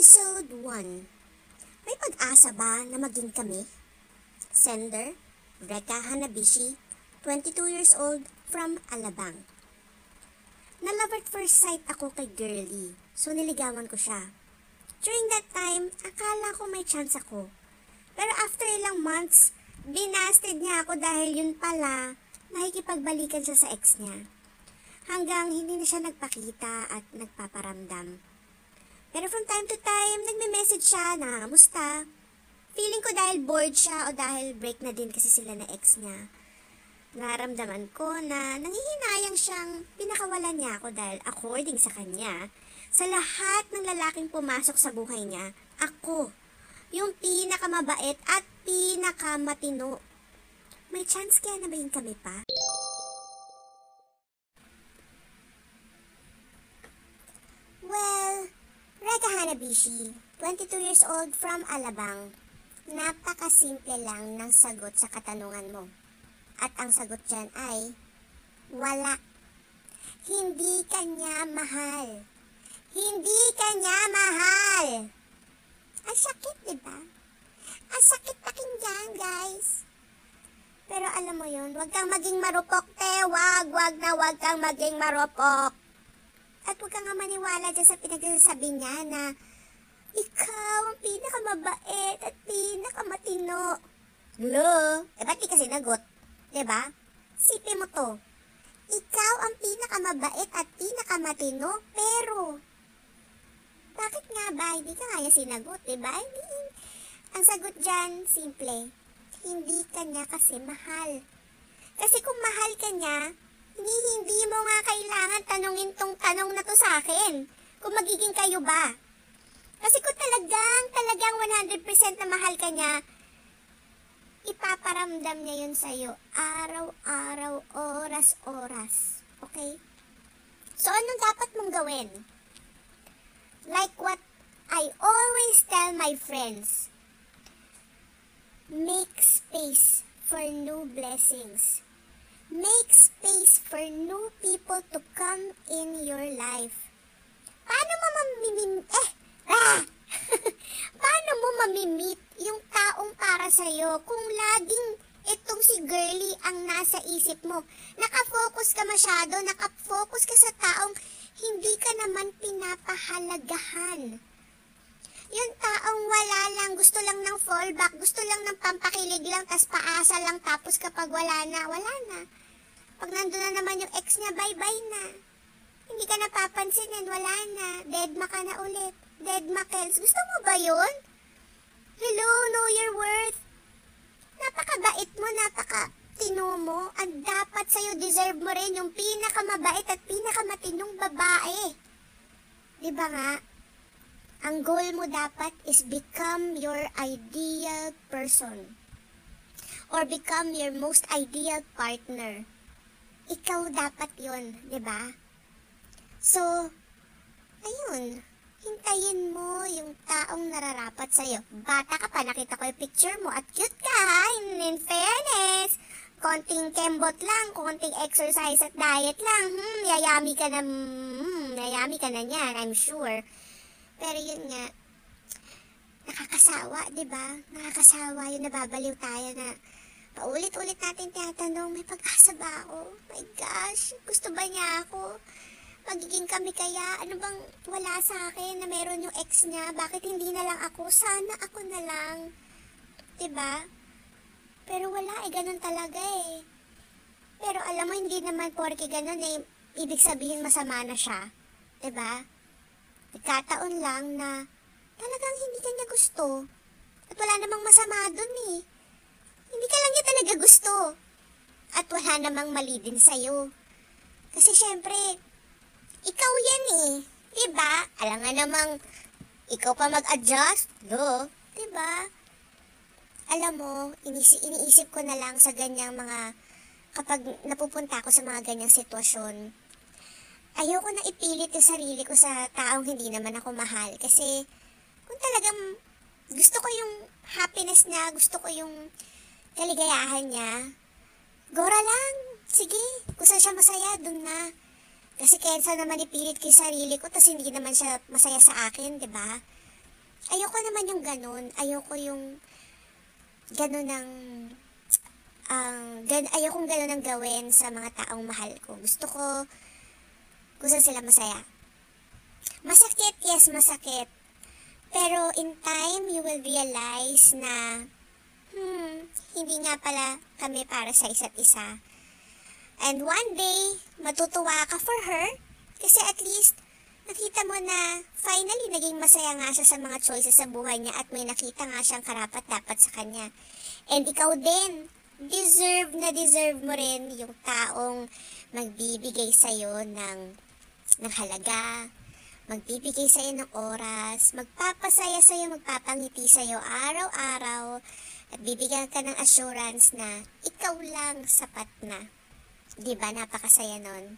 Episode 1 May pag-asa ba na maging kami? Sender, Reka Hanabishi, 22 years old, from Alabang. Na love at first sight ako kay Girlie, so niligawan ko siya. During that time, akala ko may chance ako. Pero after ilang months, binasted niya ako dahil yun pala, nakikipagbalikan siya sa ex niya. Hanggang hindi na siya nagpakita at nagpaparamdam. Pero from time to time, nagme-message siya na, musta? Feeling ko dahil bored siya o dahil break na din kasi sila na ex niya. Naramdaman ko na nangihinayang siyang pinakawalan niya ako dahil according sa kanya, sa lahat ng lalaking pumasok sa buhay niya, ako, yung pinakamabait at pinakamatino. May chance kaya na ba yung kami pa? Well, Rega Hanabishi, 22 years old from Alabang. Napakasimple lang ng sagot sa katanungan mo. At ang sagot dyan ay, wala. Hindi kanya mahal. Hindi kanya mahal. Ang sakit, di ba? Ang sakit pakinggan, guys. Pero alam mo yun, wag kang maging marupok, te. Wag, wag na wag kang maging marupok. At huwag kang nga maniwala dyan sa pinagsasabi niya na ikaw ang pinakamabait at pinakamatino. Lo, eh ba't di ka sinagot? Diba? Sipi mo to. Ikaw ang pinakamabait at pinakamatino, pero bakit nga ba hindi ka kaya sinagot, diba? Hindi, ang sagot dyan, simple. Hindi ka niya kasi mahal. Kasi kung mahal ka niya, hindi, hindi mo nga kailangan tanungin tong tanong na to sa akin. Kung magiging kayo ba. Kasi kung talagang, talagang 100% na mahal ka niya, ipaparamdam niya yun sa'yo. Araw-araw, oras-oras. Okay? So, anong dapat mong gawin? Like what I always tell my friends. Make space for new blessings. Make space for new people to come in your life. Paano mo mamimim... Eh! Ah! Paano mo mamimit yung taong para sa'yo kung laging itong si girly ang nasa isip mo? Nakafocus ka masyado, nakafocus ka sa taong hindi ka naman pinapahalagahan. Yung taong wala lang, gusto lang ng fallback, gusto lang ng pampakilig lang, tas paasa lang, tapos kapag wala na, wala na. Pag nandun na naman yung ex niya, bye-bye na. Hindi ka napapansinin, wala na. Dead ma ka na ulit. Dead ma Kels. Gusto mo ba yun? Hello, know your worth. Napakabait mo, napaka tino mo. Ang dapat sa'yo, deserve mo rin yung pinakamabait at pinakamatinong babae. Di ba nga? Ang goal mo dapat is become your ideal person. Or become your most ideal partner. Ikaw dapat yon, di ba? So, ayun. Hintayin mo yung taong nararapat sa'yo. Bata ka pa, nakita ko yung picture mo at cute ka ha, in, in fairness. Konting kembot lang, konting exercise at diet lang. Hmm, yayami ka na, hmm, yayami ka na niyan, I'm sure. Pero yun nga, nakakasawa, di ba? Nakakasawa yung nababaliw tayo na paulit-ulit natin tinatanong, may pag-asa ba ako? My gosh, gusto ba niya ako? Magiging kami kaya? Ano bang wala sa akin na meron yung ex niya? Bakit hindi na lang ako? Sana ako na lang. ba? Pero wala eh, ganun talaga eh. Pero alam mo, hindi naman porke ganun eh, ibig sabihin masama na siya. ba? Nagkataon lang na talagang hindi ka niya gusto. At wala namang masama dun eh. Hindi ka lang niya talaga gusto. At wala namang mali din sa'yo. Kasi syempre, ikaw yan eh. Diba? Alam nga namang, ikaw pa mag-adjust. Do. Diba? Alam mo, inisi iniisip ko na lang sa ganyang mga, kapag napupunta ako sa mga ganyang sitwasyon, ayoko na ipilit yung sarili ko sa taong hindi naman ako mahal. Kasi, kung talagang gusto ko yung happiness niya, gusto ko yung kaligayahan niya, gora lang. Sige, kung saan siya masaya, dun na. Kasi kensa naman ipilit yung sarili ko, tas hindi naman siya masaya sa akin, di ba? ayoko naman yung ganun. Ayoko yung ganun ng ang gan ayokong ganun ang gawin sa mga taong mahal ko. Gusto ko gusto sila masaya. Masakit, yes, masakit. Pero in time, you will realize na hmm, hindi nga pala kami para sa isa't isa. And one day, matutuwa ka for her kasi at least nakita mo na finally naging masaya nga siya sa mga choices sa buhay niya at may nakita nga siyang karapat dapat sa kanya. And ikaw din, deserve na deserve mo rin yung taong magbibigay sa'yo ng, ng halaga, magbibigay sa'yo ng oras, magpapasaya sa'yo, magpapangiti sa'yo araw-araw, at bibigyan ka ng assurance na ikaw lang sapat na. Di ba napakasaya nun?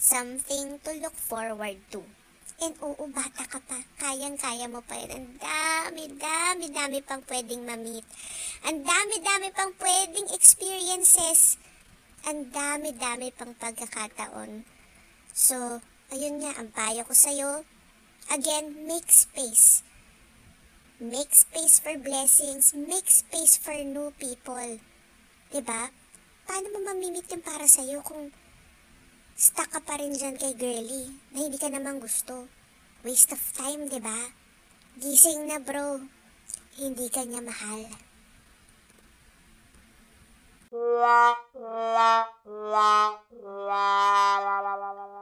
Something to look forward to. And oo, bata ka pa. Kayang-kaya mo pa yan. Ang dami, dami, dami pang pwedeng ma-meet. Ang dami, dami pang pwedeng experiences. Ang dami, dami pang pagkakataon. So, ayun nga, ang payo ko sa'yo. Again, make space. Make space for blessings. Make space for new people. ba? Diba? Paano mo mamimit yung para sa'yo kung stuck ka pa rin dyan kay girly na hindi ka naman gusto? Waste of time, ba? Diba? Gising na bro. Hindi ka niya mahal. La, la, la, la, la, la, la, la.